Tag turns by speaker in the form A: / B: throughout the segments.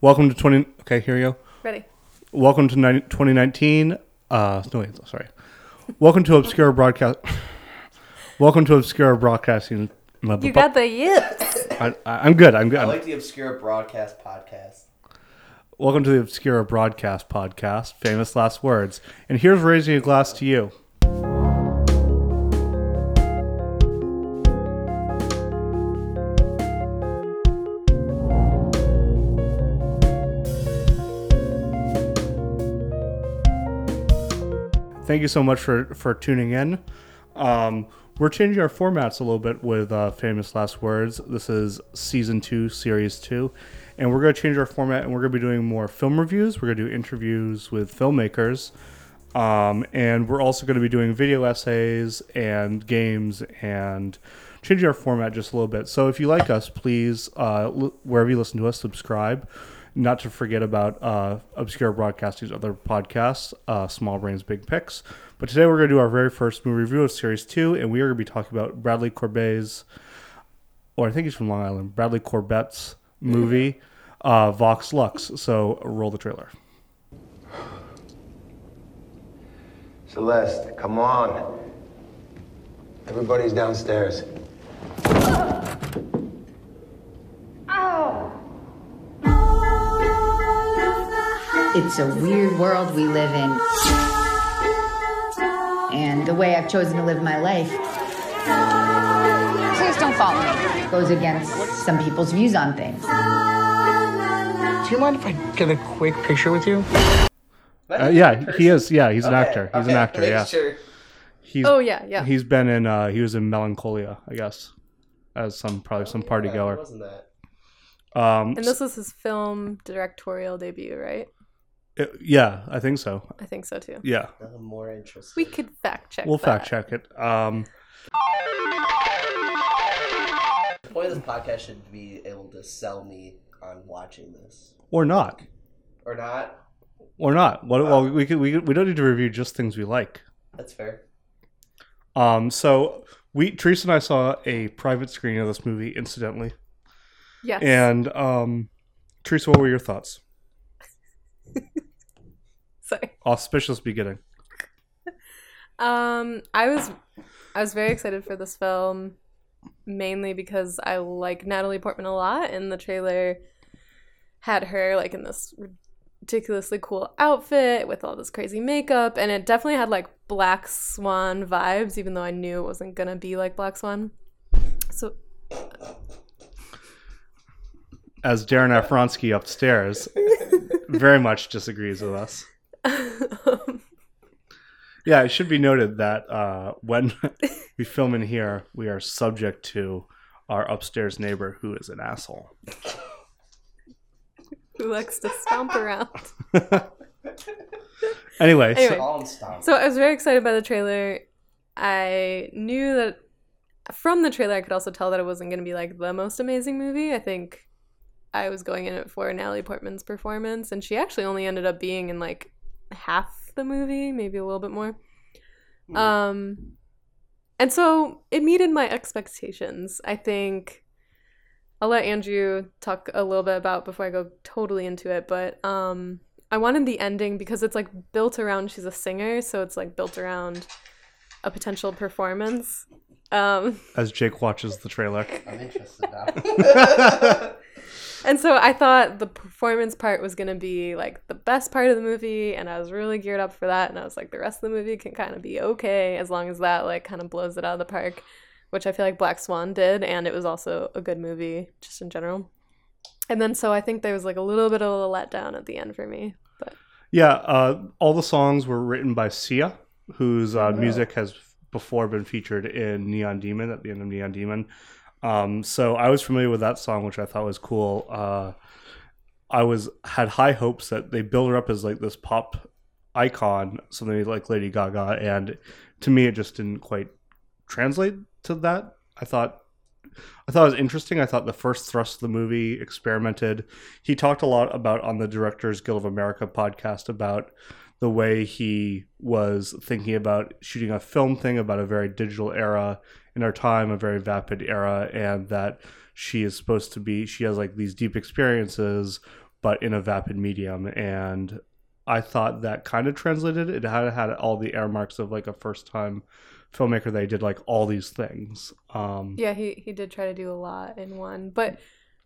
A: Welcome to 20. Okay, here you go.
B: Ready.
A: Welcome to 90, 2019. Uh, no, wait, sorry. Welcome to Obscure Broadcast. Welcome to Obscure Broadcasting.
B: You got the yips.
A: I, I, I'm good. I'm good.
C: I like the obscure broadcast podcast.
A: Welcome to the Obscure Broadcast Podcast, famous last words. And here's raising a glass to you. Thank you so much for, for tuning in. Um, we're changing our formats a little bit with uh, Famous Last Words. This is season two, series two. And we're going to change our format and we're going to be doing more film reviews. We're going to do interviews with filmmakers. Um, and we're also going to be doing video essays and games and changing our format just a little bit. So if you like us, please, uh, l- wherever you listen to us, subscribe. Not to forget about uh, Obscure Broadcasting's other podcasts, uh, Small Brains, Big Picks. But today we're going to do our very first movie review of Series 2, and we are going to be talking about Bradley Corbet's, or I think he's from Long Island, Bradley Corbett's movie, uh, Vox Lux. So roll the trailer.
D: Celeste, come on. Everybody's downstairs.
E: It's a weird world we live in. And the way I've chosen to live my life
F: Please don't follow me.
E: goes against some people's views on things.
G: Do you mind if I get a quick picture with you?
A: Uh, yeah, he is. Yeah, he's an actor. He's an actor. Yeah,
C: Sure.
A: he's.
B: Oh yeah, yeah.
A: He's been in. Uh, he was in Melancholia, I guess, as some probably some party
C: Yeah,
A: goer.
C: Wasn't that?
A: Um,
B: and this was his film directorial debut, right?
A: It- yeah, I think so.
B: I think so too.
A: Yeah,
C: Nothing more interesting.
B: We could fact check.
A: we'll fact check it. Um,
C: The point of this podcast should be able to sell me on watching this
A: or not,
C: or not.
A: or not. What? Well, we could, we we don't need to review just things we like.
C: That's fair.
A: Um, so we Teresa and I saw a private screening of this movie, incidentally,
B: Yes.
A: and um, Teresa, what were your thoughts?
B: Sorry.
A: Auspicious beginning.
B: Um, I was, I was very excited for this film, mainly because I like Natalie Portman a lot, and the trailer had her like in this ridiculously cool outfit with all this crazy makeup, and it definitely had like Black Swan vibes, even though I knew it wasn't gonna be like Black Swan. So
A: As Darren Aronofsky upstairs very much disagrees with us. Yeah, it should be noted that uh, when we film in here, we are subject to our upstairs neighbor who is an asshole.
B: who likes to stomp around?
A: Anyway, so-
B: Anyway.
C: Stop.
B: So I was very excited by the trailer. I knew that from the trailer, I could also tell that it wasn't going to be like the most amazing movie. I think I was going in it for Natalie Portman's performance, and she actually only ended up being in like half the movie, maybe a little bit more. Um, and so it meted my expectations. I think I'll let Andrew talk a little bit about before I go totally into it, but um, I wanted the ending because it's like built around she's a singer, so it's like built around a potential performance. Um,
A: as Jake watches the trailer,
C: I'm interested now.
B: and so I thought the performance part was gonna be like the best part of the movie, and I was really geared up for that. And I was like, the rest of the movie can kind of be okay as long as that like kind of blows it out of the park, which I feel like Black Swan did, and it was also a good movie just in general. And then so I think there was like a little bit of a letdown at the end for me, but
A: yeah, uh, all the songs were written by Sia, whose uh, music has before been featured in Neon Demon at the end of Neon Demon. Um, so I was familiar with that song, which I thought was cool. Uh, I was had high hopes that they build her up as like this pop icon, something like Lady Gaga, and to me, it just didn't quite translate to that. I thought I thought it was interesting. I thought the first thrust of the movie experimented. He talked a lot about on the Directors Guild of America podcast about the way he was thinking about shooting a film thing about a very digital era in our time, a very vapid era, and that she is supposed to be she has like these deep experiences but in a vapid medium. And I thought that kind of translated. It had had all the air marks of like a first time filmmaker. They did like all these things. Um,
B: Yeah, he he did try to do a lot in one, but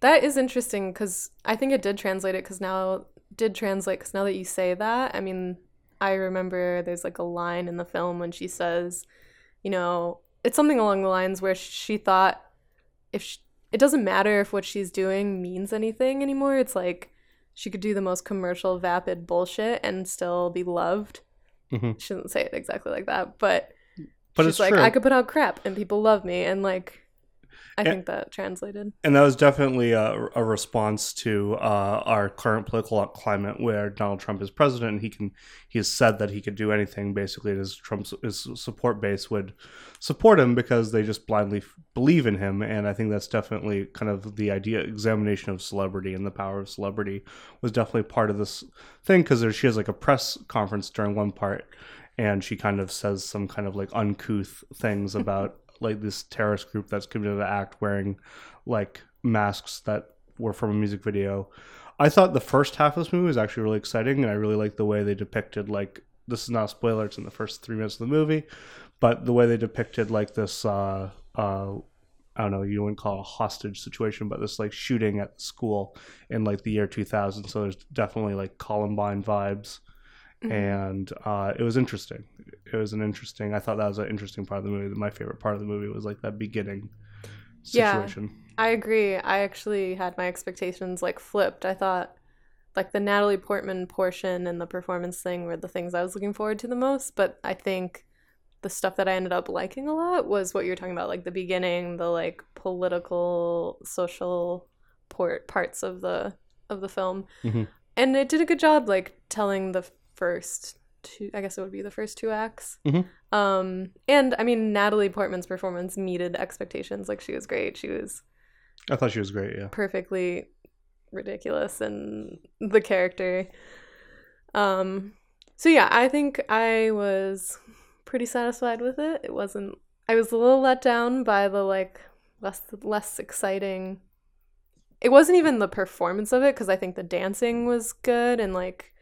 B: that is interesting because I think it did translate it because now did translate because now that you say that, I mean, I remember there's like a line in the film when she says, you know, it's something along the lines where she thought if sh it doesn't matter if what she's doing means anything anymore. It's like she could do the most commercial, vapid bullshit and still be loved.
A: Mhm.
B: She didn't say it exactly like that, but
A: But
B: she's
A: it's
B: like,
A: true.
B: I could put out crap and people love me, and like, I
A: And-
B: think that translated.
A: and that was definitely a, a response to uh, our current political climate, where Donald Trump is president. And he can he has said that he could do anything. Basically, his Trump's his support base would support him because they just blindly f- believe in him. And I think that's definitely kind of the idea examination of celebrity and the power of celebrity was definitely part of this thing because she has like a press conference during one part, and she kind of says some kind of like uncouth things about like this terrorist group that's committed an act wearing like masks that were from a music video. I thought the first half of this movie was actually really exciting, and I really liked the way they depicted like this is not a spoiler; it's in the first three minutes of the movie, but the way they depicted like this. Uh, uh, I don't know, you wouldn't call it a hostage situation, but this like shooting at the school in like the year 2000. So there's definitely like Columbine vibes, and uh, it was interesting. It was an interesting. I thought that was an interesting part of the movie. My favorite part of the movie was like that beginning situation. Yeah.
B: I agree. I actually had my expectations like flipped. I thought like the Natalie Portman portion and the performance thing were the things I was looking forward to the most, but I think the stuff that I ended up liking a lot was what you're talking about, like the beginning, the like political, social port parts of the of the film,
A: Mhm.
B: and it did a good job, like telling the first two. I guess it would be the first two acts.
A: Mhm.
B: Um, and I mean, Natalie Portman's performance meted expectations. Like she was great. She was
A: I thought she was great. Yeah.
B: perfectly ridiculous and the character. Um so yeah, I think I was pretty satisfied with it. It wasn't I was a little let down by the like less less exciting it wasn't even the performance of it because I think the dancing was good and like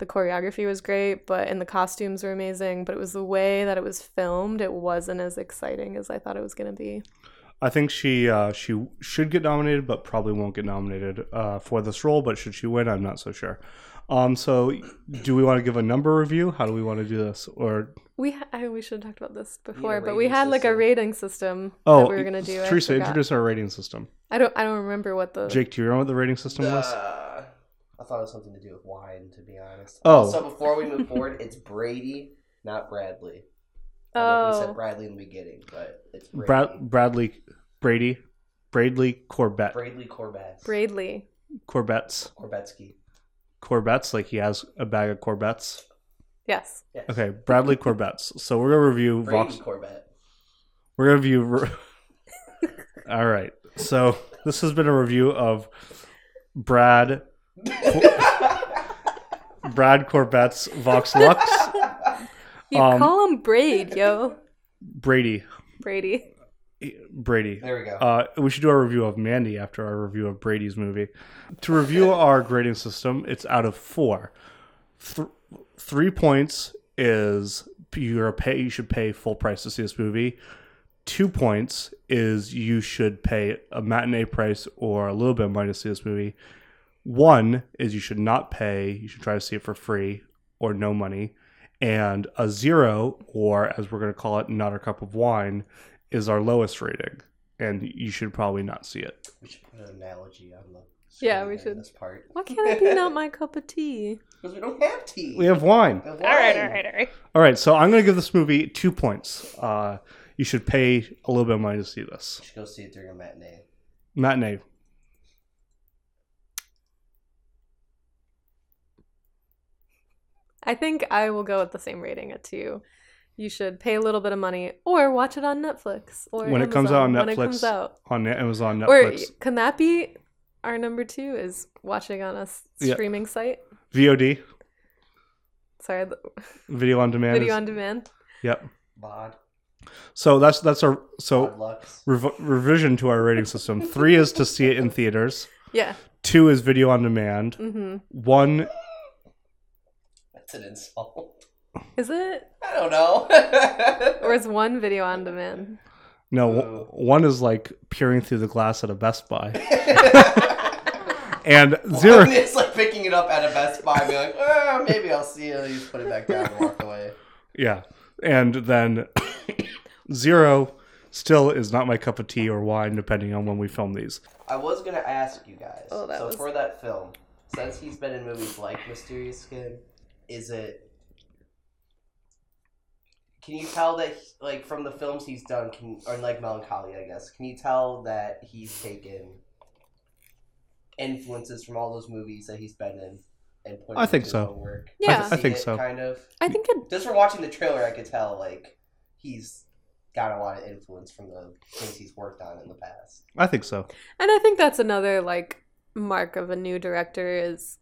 B: the choreography was great, but and the costumes were amazing, but it was the way that it was filmed, it wasn't as exciting as I thought it was gonna be.
A: I think she uh, she should get nominated, but probably won't get nominated uh, for this role. But should she win, I'm not so sure. Um, so, do we want to give a number review? How do we want to do this? Or
B: We ha- I, we should have talked about this before, but we
C: rating
B: had like a rating system
A: oh,
B: that we were gonna do.
A: Teresa, introduce our rating system.
B: I don't. I don't remember what the.
A: Jake, do you remember what the rating system was?
C: Uh, I thought it was something to do with wine, to be honest.
A: Oh.
C: So before we move forward, it's Brady, not Bradley. I we
B: Oh.
C: said Bradley in the beginning, but it's Brady.
A: Brad, Bradley, Brady, Bradley Corbett,
C: Bradley Corbett.
B: Bradley.
A: Corbett's,
C: Corbetsky.
A: Corbett's. Like he has a bag of Corbett's.
B: Yes.
C: Yes.
A: Okay, Bradley Corbett's. So we're gonna review
C: Brady
A: Vox.
C: Corbett.
A: We're gonna review. All right. So this has been a review of Brad Brad Corbett's Vox Lux
B: You
A: Um,
B: call him Braid, yo.
A: Brady
B: Brady.
A: Brady.
C: There we go.
A: Uh, we should do a review of Mandy after our review of Brady's movie. To review our grading system, it's out of four. Th- three points is you're a pay. You should pay full price to see this movie. Two points is you should pay a matinee price or a little bit of money to see this movie. One is you should not pay. You should try to see it for free or no money. And a zero, or as we're going to call it, not a cup of wine, is our lowest rating. And you should probably not see it.
C: we should put an analogy on the.
B: Yeah, we should.
C: This part.
B: Why can't it be not my cup of tea?
C: Because we don't have tea.
A: We have wine.
C: We have
B: All right,
C: wine.
B: all right, all right.
A: All right, so I'm going to give this movie two points. Uh, you should pay a little bit of money to see this.
C: We should go see it during a matinee.
A: Matinee.
B: I think I will go with the same rating at two. You should pay a little bit of money or watch it on Netflix or
A: When it comes out on Netflix,
B: When it comes out.
A: on Amazon
B: Or
A: Netflix,
B: can that be our number two? Is watching on a s-
A: Yeah.
B: streaming site?
A: VOD,
B: Sorry,
A: video on demand.
B: video
A: is-
B: on demand.
A: Yep.
C: Bod.
A: So that's that's our so rev- revision to our rating system. Three is to see it in theaters.
B: Yeah,
A: two is video on demand.
B: hmm
A: One,
C: That's an insult.
B: Is it?
C: I don't know.
B: Or is one video on demand?
A: no,
C: Uh.
A: w- one is like peering through the glass at a Best Buy, and zero.
C: One is like picking it up at a Best Buy, and be like, oh, maybe I'll see it. You just put it back down and walk away.
A: Yeah, and then zero still is not my cup of tea or wine, depending on when we film these.
C: I was gonna ask you guys.
B: Oh, that
C: so
B: was-
C: for that film, since he's been in movies like Mysterious Skin, is it? Can you tell that, like, from the films he's done, can or like Melancholy, I guess, can you tell that he's taken influences from all those movies that he's been in and put
A: I think
C: into his
A: so.
C: own work?
B: Yeah.
A: I think
C: it,
A: so.
C: Kind of.
B: I think it.
C: Just from watching the trailer, I could tell like he's got a lot of influence from the things he's worked on in the past.
A: I think so.
B: And I think that's another like mark of a new director is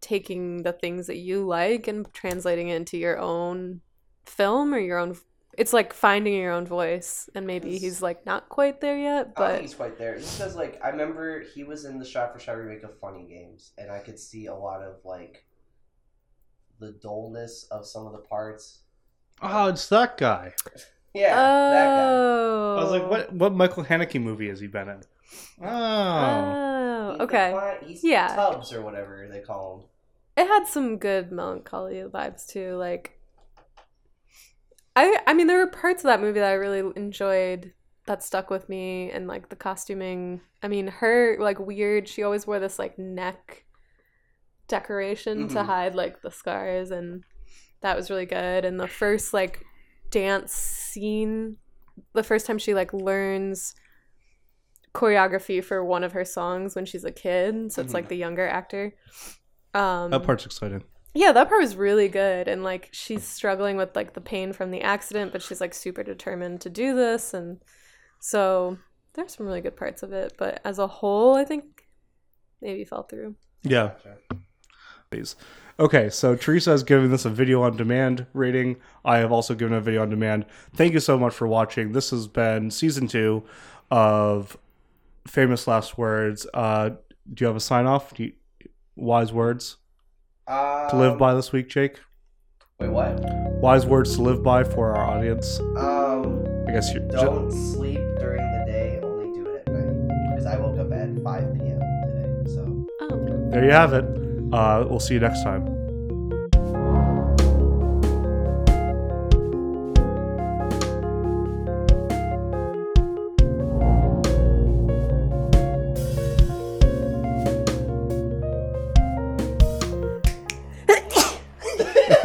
B: taking the things that you like and translating it into your own film or your own it's like finding your own voice and maybe he's like not quite there yet
C: I
B: but
C: think he's quite there. Just because, like, I remember he was in the shot for shot remake of Funny Games, and I could see a lot of like the dullness of some of the parts.
A: Oh, it's that guy.
C: Yeah, that guy.
B: oh
A: I was like, what? What Michael Haneke movie has he been in? Oh,
B: oh Okay Yeah.
C: Tubbs or whatever they call him.
B: it had some good melancholy vibes too like i i mean there were parts of that movie that i really enjoyed that stuck with me and like the costuming i mean her like weird she always wore this like neck decoration to
C: Mhm.
B: hide like the scars and that was really good and the first like dance scene the first time she like learns choreography for one of her songs when she's a kid so it's like the younger actor um
A: that part's exciting.
B: yeah that part was really good and like she's struggling with like the pain from the accident but she's like super determined to do this and so there's some really good parts of it but as a whole i think maybe fell through
A: Yeah. Please. Okay, so Teresa has given this a video on demand rating. I have also given a video on demand. Thank you so much for watching. This has been season two of Famous Last Words. Uh, do you have a sign off? Do you, wise words
C: Um,
A: to live by this week, Jake?
C: Wait, what?
A: Wise words to live by for our audience.
C: Um,
A: I guess you're.
C: don't sleep during the day. Only do it at night. Because I woke up at five p.m. today. So.
B: oh
A: There you have it. Uh, we'll see you next time.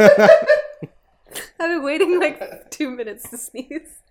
B: i've been waiting like two minutes to sneeze